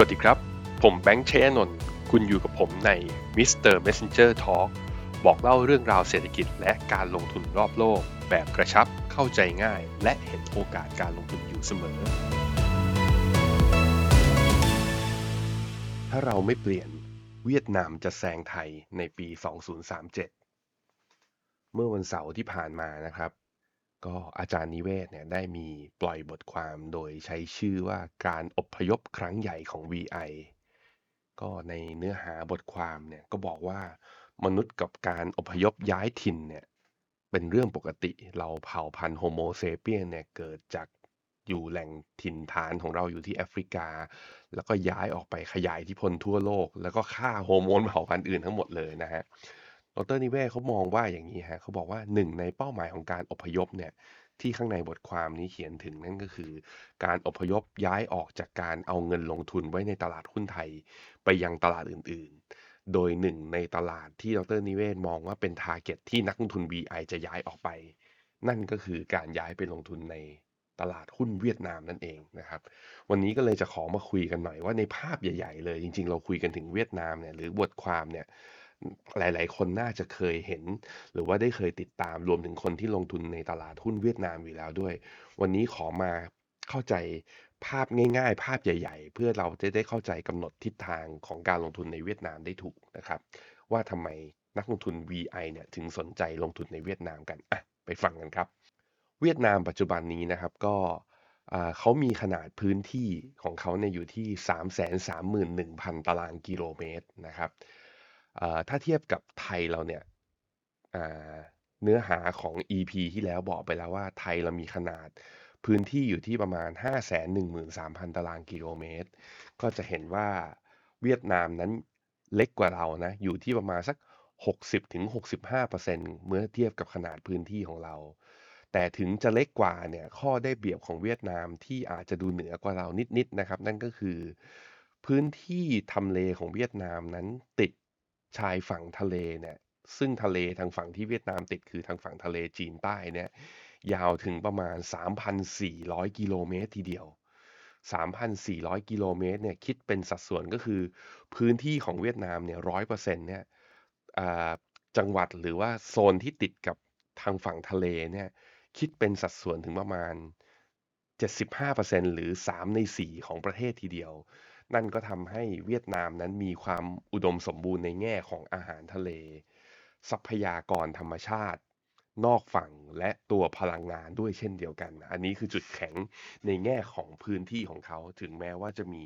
วัสดีครับ ผมแบงค์เชยนนท์คุณอยู่กับผมใน Mr. Messenger Talk บอกเล่าเรื่องราวเศรษฐกิจและการลงทุนรอบโลก แบบกระชับเข้าใจง่าย และเห็นโอกาสการลงทุนอยู่เสมอ ถ้าเราไม่เปลี่ยนเวียดนามจะแซงไทยในปี 2037 เมื่อวันเสาร์ที่ผ่านมานะครับ ก็อาจารย์นิเวศเนี่ยได้มีปล่อยบทความโดยใช้ชื่อว่าการอพยพครั้งใหญ่ของ VI ก็ในเนื้อหาบทความเนี่ยก็บอกว่ามนุษย์กับการอพยพย้ายถิ่นเนี่ยเป็นเรื่องปกติเราเผ่าพันธุ์โฮโมเซเปียนเนี่ยเกิดจากอยู่แหล่งถิ่นฐานของเราอยู่ที่แอฟริกา แล้วก็ย้ายออกไปขยายอิทธิพลทั่วโลก แล้วก็ฆ่าโฮโมนเผ่าพันธุ์อื่นทั้งหมดเลยนะฮะ ดรนิเวศเขามองว่าอย่างนี้ฮะเขาบอกว่าหนึ่งในเป้าหมายของการอพยพเนี่ยที่ข้างในบทความนี้เขียนถึงนั่นก็คือ การอพยพย้ายออกจากการเอาเงินลงทุนไว้ในตลาดหุ้นไทย ไปยังตลาดอื่นๆ โดยหนึ่งในตลาดที่ดรนิเวศมองว่าเป็นทาร์เก็ตที่นักลงทุน VI จะย้ายออกไป นั่นก็คือการย้ายไปลงทุนในตลาดหุ้นเวียดนามนั่นเองนะครับ วันนี้ก็เลยจะขอมาคุยกันหน่อยว่าในภาพใหญ่ ๆ เลย จริง ๆ เราคุยกันถึงเวียดนามเนี่ยหรือบทความเนี่ย หลาย ๆ คนน่าจะเคยเห็น หรือว่าได้เคยติดตามรวมถึงคนที่ลงทุนในตลาดหุ้นเวียดนามอยู่แล้วด้วย วันนี้ขอมาเข้าใจภาพง่าย ๆ ภาพใหญ่ ๆ เพื่อเราจะได้เข้าใจกำหนดทิศทางของการลงทุนในเวียดนามได้ถูกนะครับ ว่าทำไมนักลงทุน VI เนี่ยถึงสนใจลงทุนในเวียดนามกันอะไปฟังกันครับ เวียดนามปัจจุบันนี้นะครับก็เขามีขนาดพื้นที่ของเขาเนี่ยอยู่ที่ 331,000 ตารางกิโลเมตรนะครับ ถ้าเทียบกับไทยเราเนี่ยเนื้อหาของ EP ที่แล้วบอกไปแล้วว่าไทยเรามีขนาดพื้นที่อยู่ที่ประมาณ 513,000 ตารางกิโลเมตร ก็จะเห็นว่าเวียดนามนั้นเล็กกว่าเรานะ อยู่ที่ประมาณสัก 60-65%เมื่อเทียบกับขนาดพื้นที่ของเรา แต่ถึงจะเล็กกว่าเนี่ยข้อได้เปรียบของเวียดนามที่อาจจะดูเหนือกว่าเรานิดๆนะครับ นั่นก็คือ พื้นที่ทำเลของเวียดนามนั้นติด ชายฝั่งทะเลเนี่ยซึ่งทะเลทางฝั่งที่เวียดนามติดคือทางฝั่งทะเลจีนใต้เนี่ยยาวถึงประมาณ 3,400 กิโลเมตรทีเดียว 3,400 กิโลเมตรเนี่ยคิดเป็นสัดส่วนก็คือ พื้นที่ของเวียดนามเนี่ยร้อยเปอร์เซ็นต์เนี่ยจังหวัดหรือว่าโซนที่ติดกับทางฝั่งทะเลเนี่ยคิดเป็นสัดส่วนถึงประมาณ 75%หรือ 3 ใน 4 ของประเทศทีเดียว นั่นก็ทำให้เวียดนามนั้นมีความอุดมสมบูรณ์ในแง่ของอาหารทะเล ทรัพยากรธรรมชาติ นอกฝั่งและตัวพลังงานด้วยเช่นเดียวกัน อันนี้คือจุดแข็งในแง่ของพื้นที่ของเขา ถึงแม้ว่าจะมี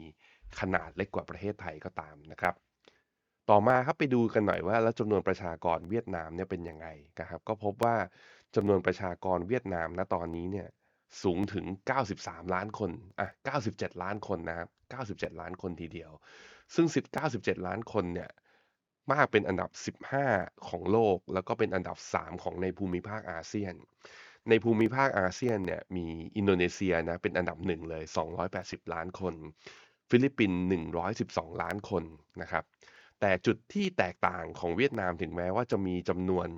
ขนาดเล็กกว่าประเทศไทยก็ตามนะครับ ต่อมาครับไปดูกันหน่อยว่า แล้วจำนวนประชากรเวียดนามเนี่ยเป็นยังไงนะครับ ก็พบว่าจำนวนประชากรเวียดนามณตอนนี้เนี่ยสูงถึง 93 ล้านคน อะ 97 ล้านคนนะครับ 97 ล้านคนทีเดียว ซึ่ง 97 ล้านคนเนี่ยมากเป็นอันดับ 15 ของโลก แล้วก็เป็นอันดับ 3 ของในภูมิภาคอาเซียน ในภูมิภาคอาเซียนเนี่ยมีอินโดนีเซียนะเป็นอันดับหนึ่งเลย 280 ล้านคน ฟิลิปปินส์112 ล้านคนนะครับ แต่จุดที่แตกต่างของเวียดนามถึงแม้ว่าจะมีจำนวน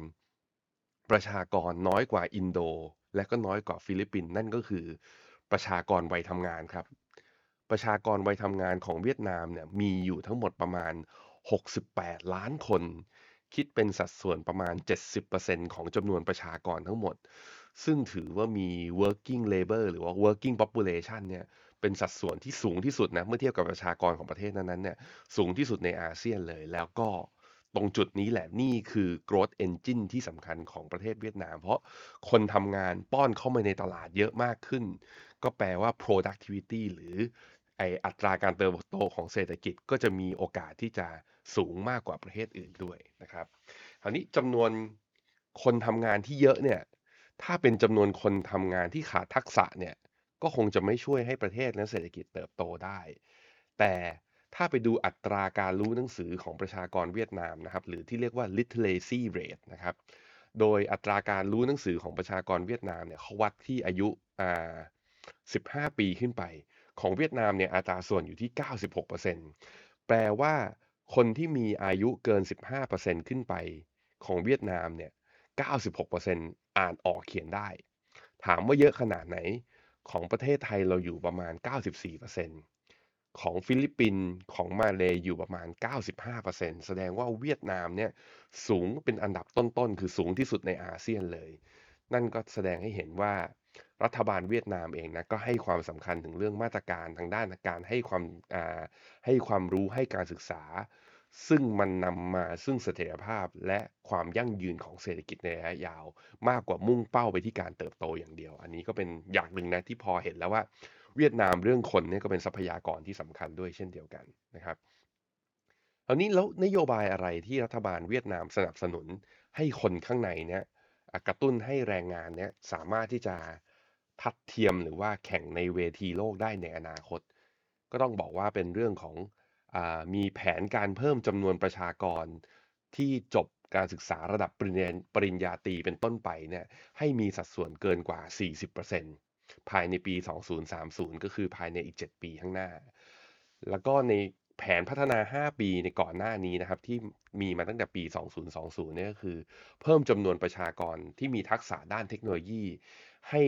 ประชากรน้อยกว่าอินโด และก็น้อยกว่าฟิลิปปินส์นั่นก็คือประชากรวัยทำงานครับ ประชากรวัยทำงานของเวียดนามเนี่ยมีอยู่ทั้งหมดประมาณ 68 ล้านคน คิดเป็นสัดส่วนประมาณ 70%ของจำนวนประชากรทั้งหมด ซึ่งถือว่ามี working labor หรือว่า working population เนี่ยเป็นสัดส่วนที่สูงที่สุดนะเมื่อเทียบกับประชากรของประเทศนั้นๆเนี่ยสูงที่สุดในอาเซียนเลยแล้วก็ตรงจุดนี้แหละนี่คือ growth engine ที่สำคัญของประเทศเวียดนาม เพราะคนทำงานป้อนเข้ามาในตลาดเยอะมากขึ้น ก็แปลว่า productivity หรือ ออัตราการเติบโตของเศรษฐกิจก็จะมีโอกาสที่จะสูงมากกว่าประเทศอื่นด้วยนะครับคราวนี้จำนวนคนทำงานที่เยอะเนี่ยถ้าเป็นจำนวนคนทำงานที่ขาดทักษะเนี่ยก็คงจะไม่ช่วยให้ประเทศและเศรษฐกิจเติบโตได้ แต่ถ้าไปดูอัตราการรู้หนังสือของประชากรเวียดนามนะครับหรือที่เรียกว่า literacy rate นะครับโดยอัตราการรู้หนังสือของประชากรเวียดนามเนี่ยเขาวัดที่อายุอ่า15 ปีขึ้นไป ของเวียดนามเนี่ยอัตราส่วนอยู่ที่ 96%แปลว่าคนที่มีอายุเกิน 15%ขึ้นไปของเวียดนามเนี่ย 96%อ่านออกเขียนได้ ถามว่าเยอะขนาดไหน ของประเทศไทยเราอยู่ประมาณ 94%เของฟิลิปปินส์ของมาเลย์อยู่ประมาณ 95%แสดงว่าเวียดนามเนี่ยสูงเป็นอันดับต้นๆ คือสูงที่สุดในอาเซียนเลย นั่นก็แสดงให้เห็นว่า รัฐบาลเวียดนามเองนะก็ให้ความสำคัญถึงเรื่องมาตรการทางด้านการให้ความให้ความรู้ให้การศึกษา ซึ่งมันนำมาซึ่งเสถียรภาพและความยั่งยืนของเศรษฐกิจในระยะยาว มากกว่ามุ่งเป้าไปที่การเติบโตอย่างเดียว อันนี้ก็เป็นอย่างหนึ่งนะที่พอเห็นแล้วว่า เวียดนามเรื่องคนเนี่ยก็เป็นทรัพยากรที่สำคัญด้วยเช่นเดียวกันนะครับคราวนี้แล้วนโยบายอะไรที่รัฐบาลเวียดนามสนับสนุนให้คนข้างในเนี่ยกระตุ้นให้แรงงานเนี่ยสามารถที่จะ ทัดเทียมหรือว่าแข่งในเวทีโลกได้ในอนาคต ก็ต้องบอกว่าเป็นเรื่องของอมีแผนการเพิ่มจำนวนประชากร ที่จบการศึกษาระดับปริญญาปริญญาตรีเป็นต้นไปเนี่ยให้มีสัดส่วนเกินกว่า 40%ภายในปี 2030 ก็คือภายในอีก 7 ปีข้างหน้า แล้วก็ในแผนพัฒนา 5 ปีในก่อนหน้านี้นะครับ ที่มีมาตั้งแต่ปี 2020เนี่ยก็คือ เพิ่มจำนวนประชากรที่มีทักษะด้านเทคโนโลยี ให้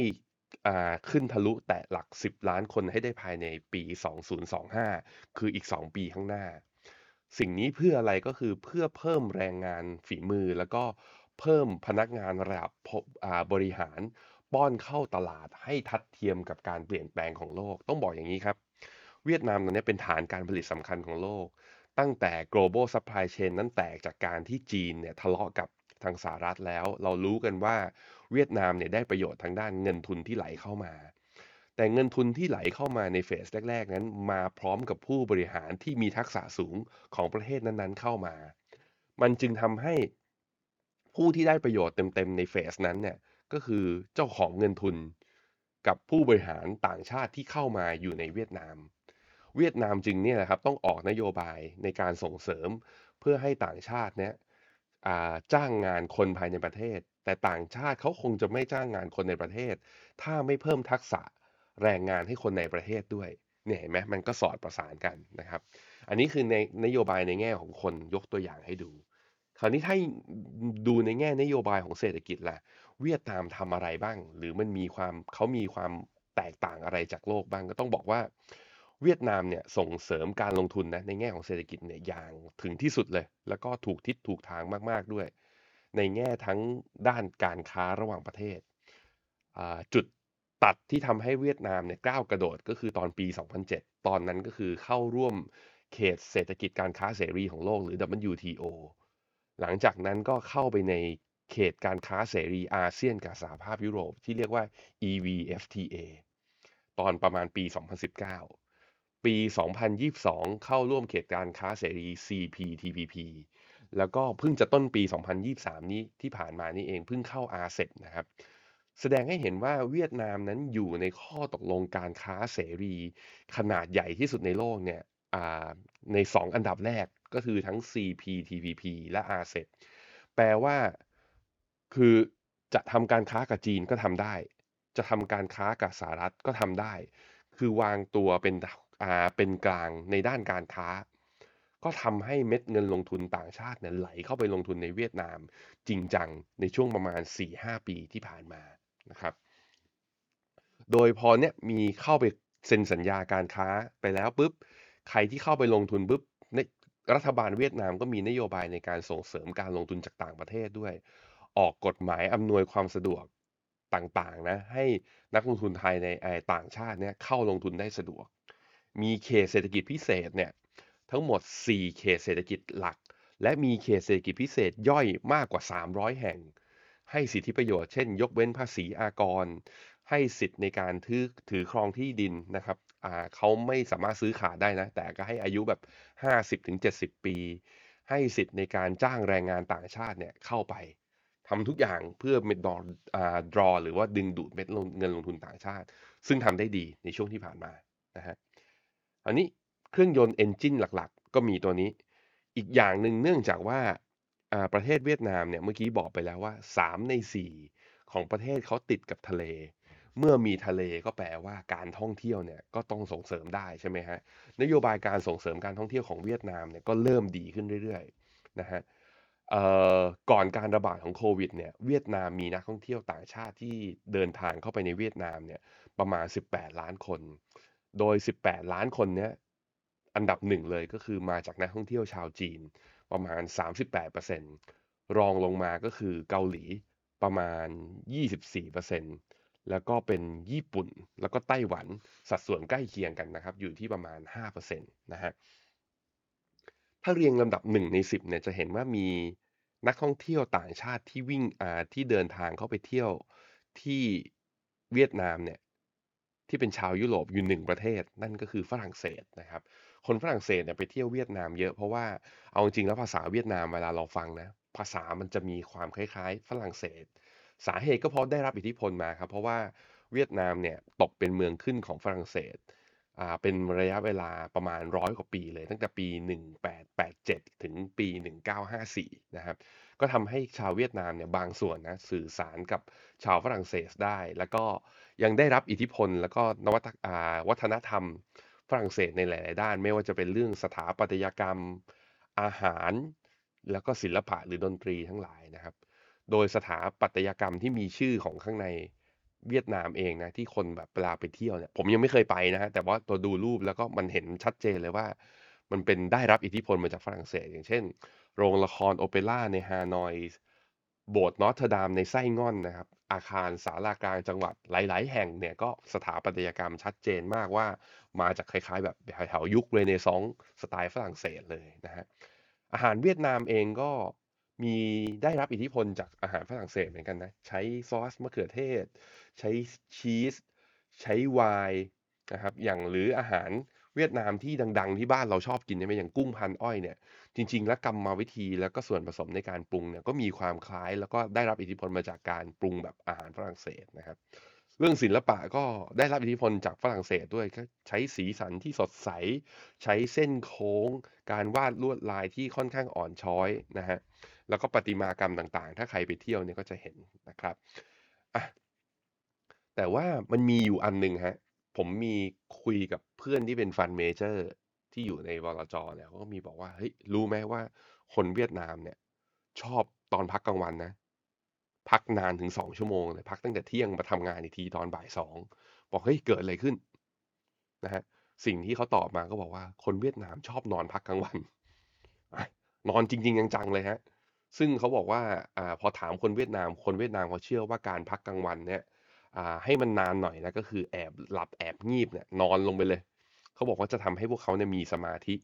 ขึ้นทะลุแตะหลัก 10 ล้านคนให้ได้ภายในปี 2025 คืออีก 2 ปีข้างหน้า สิ่งนี้เพื่ออะไรก็คือเพื่อเพิ่มแรงงานฝีมือ แล้วก็เพิ่มพนักงานระดับบริหารป้อนเข้าตลาดให้ทัดเทียมกับการเปลี่ยนแปลงของโลก ต้องบอกอย่างนี้ครับ เวียดนามตอนนี้เป็นฐานการผลิตสำคัญของโลก ตั้งแต่ global supply chain นั้นแตกจากการที่จีนเนี่ยทะเลาะกับทางสหรัฐแล้ว เรารู้กันว่า เวียดนามเนี่ยได้ประโยชน์ทางด้านเงินทุนที่ไหลเข้ามา แต่เงินทุนที่ไหลเข้ามาในเฟสแรก ๆ นั้น มาพร้อมกับผู้บริหารที่มีทักษะสูงของประเทศนั้นๆ เข้ามา มันจึงทำให้ผู้ที่ได้ประโยชน์เต็มๆในเฟสนั้นเนี่ยก็คือเจ้าของเงินทุนกับผู้บริหารต่างชาติที่เข้ามาอยู่ในเวียดนาม เวียดนามจึงเนี่ยนะครับต้องออกนโยบายในการส่งเสริมเพื่อให้ต่างชาติเนี่ยจ้างงานคนภายในประเทศ แต่ต่างชาติเขาคงจะไม่จ้างงานคนในประเทศ ถ้าไม่เพิ่มทักษะแรงงานให้คนในประเทศด้วย เนี่ยเห็นไหมมันก็สอดประสานกันนะครับ อันนี้คือในนโยบายในแง่ของคนยกตัวอย่างให้ดู คราวนี้ถ้าดูในแง่นโยบายของเศรษฐกิจล่ะ เวียดนามทำอะไรบ้าง หรือมันมีความเขามีความแตกต่างอะไรจากโลกบ้างก็ต้องบอกว่าเวียดนามเนี่ยส่งเสริมการลงทุนนะในแง่ของเศรษฐกิจเนี่ยอย่างถึงที่สุดเลย แล้วก็ถูกทิศถูกทางมาก ๆ ด้วย ในแง่ทั้งด้านการค้าระหว่างประเทศ จุดตัดที่ทำให้เวียดนามเนี่ยก้าวกระโดดก็คือตอนปี 2007 ตอนนั้นก็คือเข้าร่วมเขตเศรษฐกิจการค้าเสรีของโลกหรือ WTO หลังจากนั้นก็เข้าไปในเขตการค้าเสรีอาเซียนกับสหภาพยุโรปที่เรียกว่า EVFTA ตอนประมาณปี 2019 ปี 2022 เข้าร่วมเขตการค้าเสรี CPTPP แล้วก็เพิ่งจะต้นปี 2023 นี้ที่ผ่านมานี่เองเพิ่งเข้า RCEP นะครับแสดงให้เห็นว่าเวียดนามนั้นอยู่ในข้อตกลงการค้าเสรี ขนาดใหญ่ที่สุดในโลกเนี่ยใน 2 อันดับแรกก็คือทั้ง CPTPP และ RCEP แปลว่าคือจะทำการค้ากับจีนก็ทำได้ จะทำการค้ากับสหรัฐก็ทำได้ คือวางตัวเป็นอาเป็นกลางในด้านการค้า ก็ทำให้เม็ดเงินลงทุนต่างชาติเนี่ยไหลเข้าไปลงทุนในเวียดนาม จริงจังในช่วงประมาณ 4-5 ปีที่ผ่านมานะครับ โดยพอเนี่ยมีเข้าไปเซ็นสัญญาการค้าไปแล้วปุ๊บใครที่เข้าไปลงทุนปุ๊บรัฐบาลเวียดนามก็มีนโยบายในการส่งเสริมการลงทุนจากต่างประเทศด้วย ออกกฎหมายอำนวยความสะดวกต่างๆนะให้นักลงทุนไทยในต่างชาติเนี่ยเข้าลงทุนได้สะดวก มีเขตเศรษฐกิจพิเศษเนี่ย ทั้งหมด 4 เขตเศรษฐกิจหลัก และมีเขตเศรษฐกิจพิเศษย่อยมากกว่า 300 แห่ง ให้สิทธิประโยชน์เช่น ยกเว้นภาษีอากร ให้สิทธิ์ในการถือถือครองที่ดินนะครับเขาไม่สามารถซื้อขาดได้นะ แต่ก็ให้อายุแบบ 50-70 ปี ให้สิทธิ์ในการจ้างแรงงานต่างชาติเนี่ยเข้าไปทำทุกอย่างเพื่อเม็ดดออ่า draw หรือว่าดึงดูดเม็ดเงินลงทุนต่างชาติ ซึ่งทำได้ดีในช่วงที่ผ่านมานะฮะอันนี้ เครื่องยนต์เอนจินหลักๆ ก็มีตัวนี้ อีกอย่างหนึ่งเนื่องจากว่าประเทศเวียดนามเนี่ยเมื่อกี้บอกไปแล้วว่า 3 ใน 4 ของประเทศเขาติดกับทะเล เมื่อมีทะเลก็แปลว่าการท่องเที่ยวเนี่ยก็ต้องส่งเสริมได้ใช่ไหมฮะนโยบายการส่งเสริมการท่องเที่ยวของเวียดนามเนี่ยก็เริ่มดีขึ้นเรื่อยๆนะฮะก่อนการระบาดของโควิดเนี่ยเวียดนามมีนักท่องเที่ยวต่างชาติที่เดินทางเข้าไปในเวียดนามเนี่ยประมาณ 18 ล้านคน โดย 18 ล้านคนเนี้ย อันดับหนึ่งเลยก็คือมาจากนักท่องเที่ยวชาวจีนประมาณ 38%รองลงมาก็คือเกาหลีประมาณ 24%แล้วก็เป็นญี่ปุ่น แล้วก็ไต้หวันสัดส่วนใกล้เคียงกันนะครับ อยู่ที่ประมาณ 5%นะฮะถ้าเรียงลำดับ 1 ใน 10เนี่ยจะเห็นว่ามีนักท่องเที่ยวต่างชาติที่วิ่งอ่าที่เดินทางเข้าไปเที่ยวที่เวียดนามเนี่ยที่เป็นชาวยุโรปอยู่หนึ่งประเทศ นั่นก็คือฝรั่งเศสนะครับ คนฝรั่งเศสเนี่ยไปเที่ยวเวียดนามเยอะเพราะว่าเอาจริงแล้วภาษาเวียดนามเวลาเราฟังนะภาษามันจะมีความคล้ายๆ ฝรั่งเศส สาเหตุก็เพราะได้รับอิทธิพลมาครับ เพราะว่าเวียดนามเนี่ยตกเป็นเมืองขึ้นของฝรั่งเศสอ่าเป็นระยะเวลาประมาณร้อยกว่าปีเลย ตั้งแต่ปี 1887 ถึงปี 1954 นะครับ ก็ทำให้ชาวเวียดนามเนี่ยบางส่วนนะสื่อสารกับชาวฝรั่งเศสได้ แล้วก็ยังได้รับอิทธิพลแล้วก็นวัตวัฒนธรรม รั่งเศสในหลาย ๆ ด้าน ไม่ว่าจะเป็นเรื่องสถาปัตยกรรม อาหาร แล้วก็ศิลปะหรือดนตรีทั้งหลายนะครับ โดยสถาปัตยกรรมที่มีชื่อของข้างในเวียดนามเองนะที่คนแบบเวลาไปเที่ยวเนี่ยผมยังไม่เคยไปนะฮะแต่ว่าตัวดูรูปแล้วก็มันเห็นชัดเจนเลยว่า มันเป็นได้รับอิทธิพลมาจากฝรั่งเศส อย่างเช่น โรงละครโอเปร่าในฮานอย โบสถ์นอตเทอร์ดามในไส้ง่อนนะครับ อาคารศาลากลางจังหวัดหลาย ๆ แห่งเนี่ยก็สถาปัตยกรรมชัดเจนมากว่า มาจากคล้ายๆ แบบแถวยุคเรเนซองส์สไตล์ฝรั่งเศสเลยนะฮะอาหารเวียดนามเองก็มีได้รับอิทธิพลจากอาหารฝรั่งเศสเหมือนกันนะ ใช้ซอสมะเขือเทศ ใช้ชีส ใช้ไวน์นะครับอย่างหรืออาหารเวียดนามที่ดัง ๆ ที่บ้านเราชอบกินใช่ไหมอย่างกุ้งพันอ้อยเนี่ยจริง ๆ แล้วกรรมวิธีแล้วก็ส่วนผสมในการปรุงเนี่ยก็มีความคล้ายแล้วก็ได้รับอิทธิพลมาจากการปรุงแบบอาหารฝรั่งเศสนะครับ เรื่องศิลปะก็ได้รับอิทธิพลจากฝรั่งเศสด้วยใช้สีสันที่สดใส ใช้เส้นโค้ง การวาดลวดลายที่ค่อนข้างอ่อนช้อยนะฮะแล้วก็ประติมากรรมต่างๆ ถ้าใครไปเที่ยวเนี่ยก็จะเห็นนะครับอะแต่ว่ามันมีอยู่อันหนึ่งฮะผมมีคุยกับเพื่อนที่เป็นฟันเมเจอร์ที่อยู่ในวลจเนี่ยเขาก็มีบอกว่าเฮ้ยรู้ไหมว่าคนเวียดนามเนี่ยชอบตอนพักกลางวันนะ พักนานถึงสองชั่วโมงเลยพักตั้งแต่เที่ยงมาทำงานอีกทีตอนบ่ายสองบอกเฮ้ยเกิดอะไรขึ้นนะฮะสิ่งที่เขาตอบมาก็บอกว่าคนเวียดนามชอบนอนพักกลางวัน นอนจริง ๆ จังๆเลยฮะซึ่งเขาบอกว่าอ่าพอถามคนเวียดนามคนเวียดนามเขาเชื่อว่าการพักกลางวันเนี่ยอ่าให้มันนานหน่อยนะก็คือแอบหลับแอบงีบเนี่ยนอนลงไปเลย เขาบอกว่าจะทำให้พวกเขาเนี่ยมีสมาธิ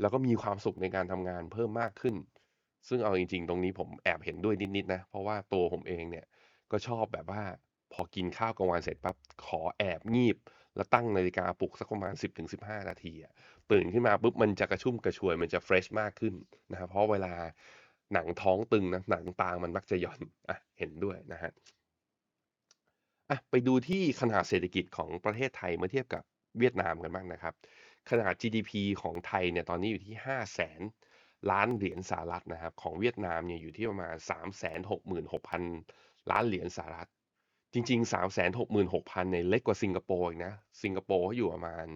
แล้วก็มีความสุขในการทำงานเพิ่มมากขึ้น ซึ่งเอาจริง ๆ ตรงนี้ผมแอบเห็นด้วยนิด ๆ นะ เพราะว่าตัวผมเองเนี่ย ก็ชอบแบบว่า พอกินข้าวกลางวันเสร็จปั๊บ ขอแอบงีบ แล้วตั้งนาฬิกาปลุกสักประมาณ 10-15 นาทีอะตื่นขึ้นมาปุ๊บ มันจะกระชุ่มกระชวย มันจะเฟรชมากขึ้นนะครับเพราะเวลาหนังท้องตึงนะหนังตามันมักจะหย่อนอะเห็นด้วยนะฮะอะไปดูที่ขนาดเศรษฐกิจของประเทศไทยเมื่อเทียบกับเวียดนามกันบ้างนะครับ ขนาด GDP ของไทยเนี่ยตอนนี้อยู่ที่5แสน ล้านเหรียญสหรัฐนะครับ ของเวียดนามเนี่ยอยู่ที่ประมาณ 366,000 ล้านเหรียญสหรัฐ จริง ๆ 366,000เนี่ยเล็กกว่าสิงคโปร์อีกนะ สิงคโปร์เขาอยู่ประมาณ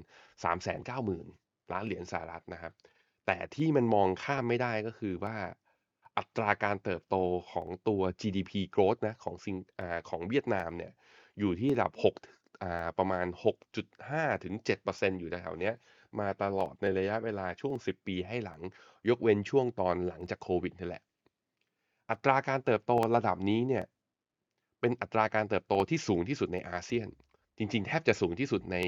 390,000 ล้านเหรียญสหรัฐนะครับ แต่ที่มันมองข้ามไม่ได้ก็คือว่าอัตราการเติบโตของตัว GDP growth นะของซิงอ่าของเวียดนามเนี่ยอยู่ที่ระดับ6อ่าประมาณ 6.5 ถึง 7%อยู่แถวๆเนี้ย มาตลอดในระยะเวลาช่วง 10 ปีให้หลัง ยกเว้นช่วงตอนหลังจากโควิดนี่แหละ อัตราการเติบโตระดับนี้เนี่ยเป็นอัตราการเติบโตที่สูงที่สุดในอาเซียน จริง ๆ แทบจะสูงที่สุดใน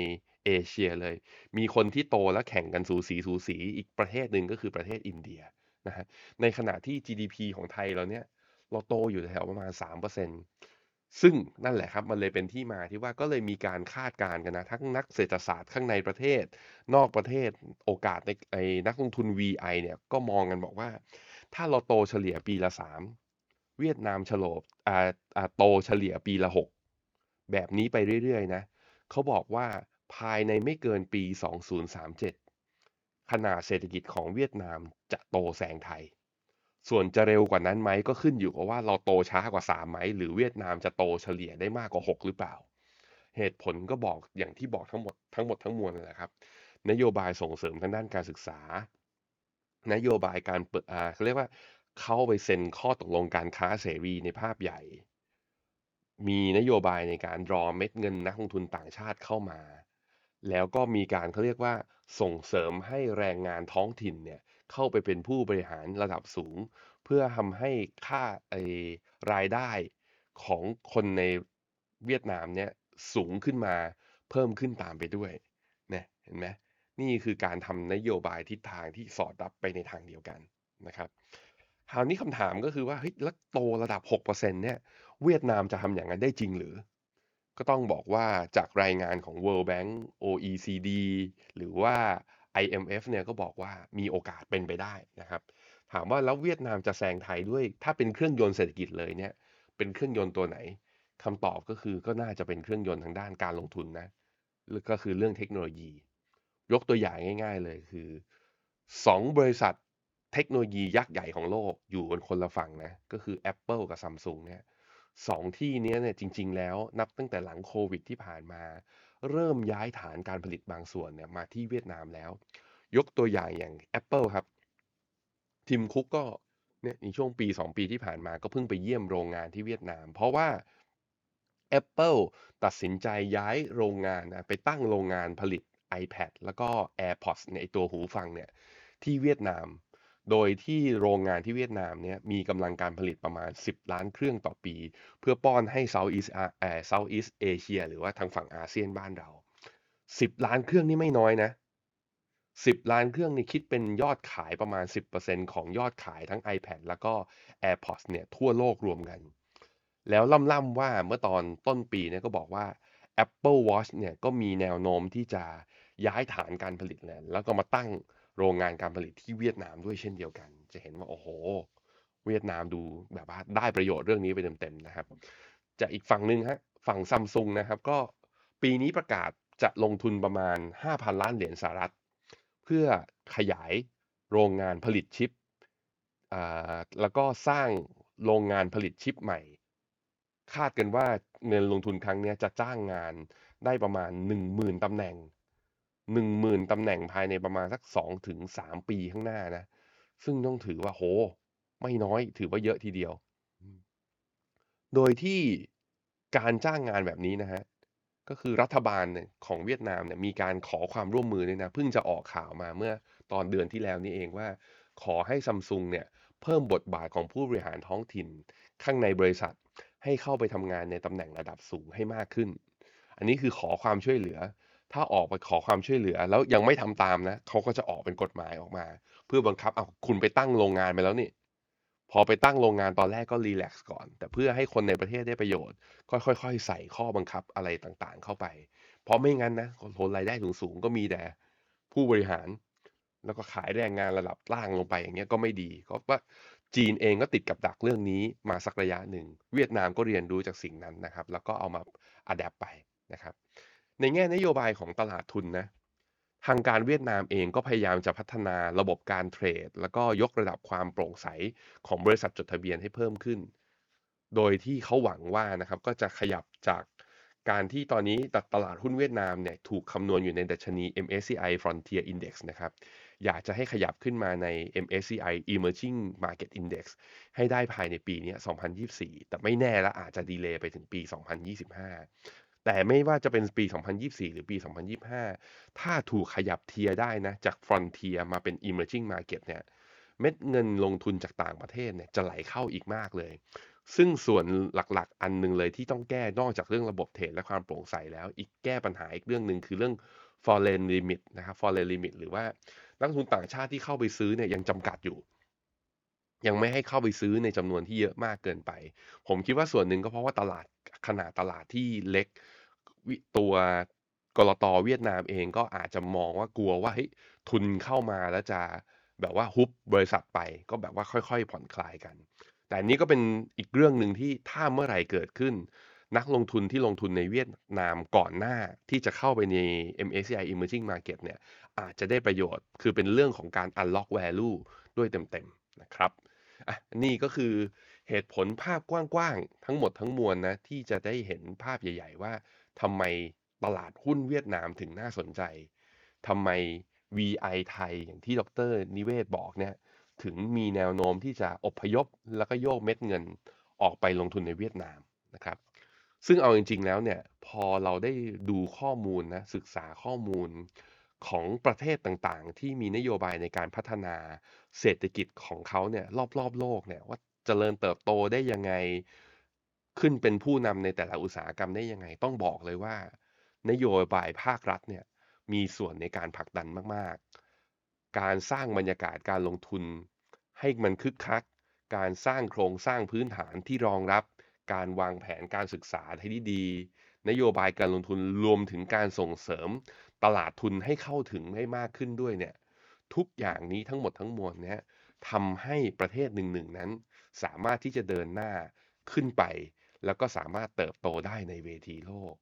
เอเชียเลย มีคนที่โตและแข่งกันสูสีสูสีอีกประเทศหนึ่งก็คือประเทศอินเดียนะฮะในขณะที่ GDP ของไทยเราเนี่ยเราโตอยู่แถวประมาณ 3% ซึ่งนั่นแหละครับมันเลยเป็นที่มาที่ว่าก็เลยมีการคาดการณ์กันนะทั้งนักเศรษฐศาสตร์ข้างในประเทศ นอกประเทศโอกาสในไอ้นักลงทุน VI เนี่ยก็มองกันบอกว่า ถ้าเราโตเฉลี่ยปีละ 3 เวียดนามฉลบอ่าอ่าโตเฉลี่ยปีละ 6 แบบนี้ไปเรื่อยๆนะเขาบอกว่าภายในไม่เกินปี 2037 ขนาดเศรษฐกิจของเวียดนามจะโตแซงไทย ส่วนจะเร็วกว่านั้นไหมก็ขึ้นอยู่กับว่าเราโตช้ากว่า3ไหมหรือเวียดนามจะโตเฉลี่ยได้มากกว่า 6 หรือเปล่า เหตุผลก็บอกอย่างที่บอกทั้งหมดทั้งหมดทั้งมวลนั่นแหละครับ นโยบายส่งเสริมทางด้านการศึกษา นโยบายการเปิดอ่าเขาเรียกว่าเข้าไปเซ็นข้อตกลงการค้าเสรีในภาพใหญ่ มีนโยบายในการรอเม็ดเงินนักลงทุนต่างชาติเข้ามา แล้วก็มีการเขาเรียกว่าส่งเสริมให้แรงงานท้องถิ่นเนี่ย เข้าไปเป็นผู้บริหารระดับสูง เพื่อทำให้ค่าไอรายได้ของคนในเวียดนามเนี่ยสูงขึ้นมาเพิ่มขึ้นตามไปด้วยเนี่ยเห็นไหมนี่คือการทำนโยบายทิศทางที่สอดรับไปในทางเดียวกันนะครับคราวนี้คำถามก็คือว่าเฮ้ยแล้วโตระดับ 6%เนี่ยเวียดนามจะทำอย่างนั้นได้จริงหรือ ก็ต้องบอกว่าจากรายงานของ World Bank OECD หรือว่า IMF เนี่ยก็บอกว่ามีโอกาสเป็นไปได้นะครับ ถามว่าแล้วเวียดนามจะแซงไทยด้วย ถ้าเป็นเครื่องยนต์เศรษฐกิจเลยเนี่ย เป็นเครื่องยนต์ตัวไหนคำตอบก็คือก็น่าจะเป็นเครื่องยนต์ทางด้านการลงทุนนะก็คือเรื่องเทคโนโลยี ยกตัวอย่างง่าย ๆ เลยคือสองบริษัทเทคโนโลยียักษ์ใหญ่ของโลกอยู่บนคนละฝั่งนะ ก็คือ Apple กับ Samsung เนี่ยสองที่นี้เนี่ยจริง ๆ แล้วนับตั้งแต่หลังโควิดที่ผ่านมา เริ่มย้ายฐานการผลิตบางส่วนเนี่ยมาที่เวียดนามแล้ว ยกตัวอย่างอย่าง Apple ครับ ทิมคุกก็เนี่ยในช่วงปี 2 ปีที่ผ่านมาก็เพิ่งไปเยี่ยมโรงงานที่เวียดนาม เพราะว่า Apple ตัดสินใจย้ายโรงงานนะไปตั้งโรงงานผลิต iPad แล้วก็ AirPods ในตัวหูฟังเนี่ยที่เวียดนาม โดยที่โรงงานที่เวียดนามเนี่ยมีกำลังการผลิตประมาณ 10 ล้านเครื่องต่อปี เพื่อป้อนให้ Southeast เอ่อ Southeast Asia หรือว่าทางฝั่งอาเซียนบ้านเรา 10 ล้านเครื่องนี่ไม่น้อยนะ 10 ล้านเครื่องนี่คิดเป็นยอดขายประมาณ 10%ของยอดขายทั้ง iPad แล้วก็ AirPods เนี่ยทั่วโลกรวมกัน แล้วล่ำๆว่าเมื่อตอนต้นปีเนี่ยก็บอกว่า Apple Watch เนี่ยก็มีแนวโน้มที่จะย้ายฐานการผลิตเลยแล้วก็มาตั้ง โรงงานการผลิตที่เวียดนามด้วยเช่นเดียวกัน จะเห็นว่าโอ้โห เวียดนามดูแบบว่าได้ประโยชน์เรื่องนี้ไปเต็มๆนะครับ จากอีกฝั่งหนึ่งฮะฝั่งซัมซุงนะครับ ก็ปีนี้ประกาศจะลงทุนประมาณ 5,000 ล้านเหรียญสหรัฐ เพื่อขยายโรงงานผลิตชิปอ่าแล้วก็สร้างโรงงานผลิตชิปใหม่ คาดกันว่าเงินลงทุนครั้งนี้จะจ้างงานได้ประมาณ 10,000ตำแหน่ง 10,000ตำแหน่งภายในประมาณสัก2ถึง3ปีข้างหน้านะ ซึ่งต้องถือว่าโห ไม่น้อยถือว่าเยอะทีเดียว โดยที่การจ้างงานแบบนี้นะฮะก็คือรัฐบาลเนี่ยของเวียดนามเนี่ยมีการขอความร่วมมือด้วยนะเพิ่งจะออกข่าวมาเมื่อตอนเดือนที่แล้วนี่เองว่า ขอให้ซัมซุงเนี่ยเพิ่มบทบาทของผู้บริหารท้องถิ่น ข้างในบริษัทให้เข้าไปทำงานในตำแหน่งระดับสูงให้มากขึ้น อันนี้คือขอความช่วยเหลือ ถ้าออกไปขอความช่วยเหลือ แล้วยังไม่ทำตามนะเขาก็จะออกเป็นกฎหมายออกมา เพื่อบังคับเอาคุณไปตั้งโรงงานไปแล้วนี่ พอไปตั้งโรงงานตอนแรกก็รีแลกซ์ก่อน แต่เพื่อให้คนในประเทศได้ประโยชน์ ก็ค่อยๆ ใส่ข้อบังคับอะไรต่างๆ เข้าไป เพราะไม่งั้นนะคนผลรายได้สูงๆก็มีแต่ผู้บริหาร แล้วก็ขายแรงงานระดับล่างลงไปอย่างเงี้ยก็ไม่ดีก็ว่าจีนเองก็ติดกับดักเรื่องนี้มาสักระยะหนึ่ง เวียดนามก็เรียนรู้จากสิ่งนั้นนะครับ แล้วก็เอามาอัดแอปไปนะครับ ในแง่นโยบายของตลาดทุนนะ ทางการเวียดนามเองก็พยายามจะพัฒนาระบบการเทรด แล้วก็ยกระดับความโปร่งใสของบริษัทจดทะเบียนให้เพิ่มขึ้น โดยที่เขาหวังว่านะครับก็จะขยับจากการที่ตอนนี้ตลาดหุ้นเวียดนามเนี่ยถูกคำนวณอยู่ในดัชนี MSCI Frontier Index นะครับ อยากจะให้ขยับขึ้นมาใน MSCI Emerging Market Index ให้ได้ภายในปีนี้ 2024 แต่ไม่แน่ละอาจจะดีเลย์ไปถึงปี 2025 แต่ไม่ว่าจะเป็นปี 2024 หรือปี 2025 ถ้าถูกขยับเทียร์ได้นะ จาก Frontier มาเป็น Emerging Market เนี่ย เม็ดเงินลงทุนจากต่างประเทศเนี่ยจะไหลเข้าอีกมากเลย ซึ่งส่วนหลักๆ อันหนึงเลยที่ต้องแก้นอกจากเรื่องระบบเทรดและความโปร่งใสแล้ว อีกแก้ปัญหาอีกเรื่องหนึ่งคือเรื่อง foreign limit นะครับ foreign limit หรือว่านักลงทุนต่างชาติที่เข้าไปซื้อเนี่ยยังจำกัดอยู่ยังไม่ให้เข้าไปซื้อในจำนวนที่เยอะมากเกินไป ผมคิดว่าส่วนหนึ่งก็เพราะว่าตลาดขนาดตลาดที่เล็ก วิ ตัวกลตเวียดนามเองก็อาจจะมองว่ากลัวว่าเฮ้ยทุนเข้ามาแล้วจะแบบว่าฮุบบริษัทไปก็แบบว่าค่อยๆ ผ่อนคลายกัน แต่อันนี้ก็เป็นอีกเรื่องหนึ่งที่ถ้าเมื่อไหร่เกิดขึ้น นักลงทุนที่ลงทุนในเวียดนามก่อนหน้าที่จะเข้าไปใน MSCI Emerging Market เนี่ยอาจจะได้ประโยชน์คือเป็นเรื่องของการ unlock value ด้วยเต็มๆนะครับอะนี่ก็คือเหตุผลภาพกว้างๆ ทั้งหมดทั้งมวลนะที่จะได้เห็นภาพใหญ่ ๆ ว่า ทำไมตลาดหุ้นเวียดนามถึงน่าสนใจทำไม VI ไทยอย่างที่ดรนิเวศบอกเนี่ยถึงมีแนวโน้มที่จะอพยพแล้วก็โยกเม็ดเงินออกไปลงทุนในเวียดนามนะครับ ซึ่งเอาจริง ๆ แล้วเนี่ยพอเราได้ดูข้อมูลนะศึกษาข้อมูลของประเทศต่างๆ ที่มีนโยบายในการพัฒนาเศรษฐกิจของเขาเนี่ยรอบๆโลกเนี่ยว่าเจริญเติบโตได้ยังไง ขึ้นเป็นผู้นำในแต่ละอุตสาหกรรมได้ยังไง ต้องบอกเลยว่า นโยบายภาครัฐเนี่ยมีส่วนในการผลักดันมากๆ การสร้างบรรยากาศการลงทุน ให้มันคึกคัก การสร้างโครงสร้างพื้นฐานที่รองรับ การวางแผนการศึกษาให้ดีนโยบายการลงทุนรวมถึงการส่งเสริมตลาดทุนให้เข้าถึงให้มากขึ้นด้วยเนี่ยทุกอย่างนี้ทั้งหมดทั้งมวลเนี้ยทำให้ประเทศหนึ่งๆนั้น สามารถที่จะเดินหน้าขึ้นไป แล้วก็สามารถเติบโตได้ในเวทีโลก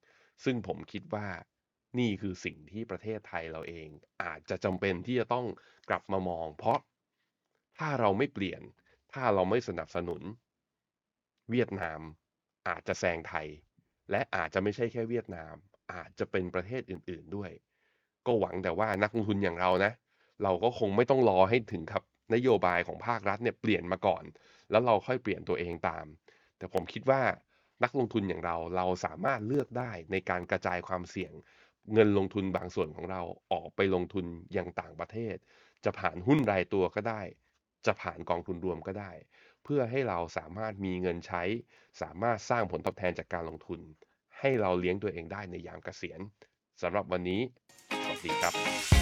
ซึ่งผมคิดว่านี่คือสิ่งที่ประเทศไทยเราเอง อาจจะจำเป็นที่จะต้องกลับมามอง เพราะถ้าเราไม่เปลี่ยน ถ้าเราไม่สนับสนุน เวียดนามอาจจะแซงไทย และอาจจะไม่ใช่แค่เวียดนาม อาจจะเป็นประเทศอื่น ๆด้วย ก็หวังแต่ว่านักลงทุนอย่างเรานะ เราก็คงไม่ต้องรอให้ถึงครับนโยบายของภาครัฐเนี่ยเปลี่ยนมาก่อน แล้วเราค่อยเปลี่ยนตัวเองตาม แต่ผมคิดว่า นักลงทุนอย่างเราเราสามารถเลือกได้ในการกระจายความเสี่ยง เงินลงทุนบางส่วนของเราออกไปลงทุนอยังต่างประเทศ จะผ่านหุ้นรายตัวก็ได้ จะผ่านกองทุนรวมก็ได้ เพื่อให้เราสามารถมีเงินใช้ สามารถสร้างผลตอบแทนจากการลงทุน ให้เราเลี้ยงตัวเองได้ในยามเกษียณสำหรับวันนี้ สวัสดีครับ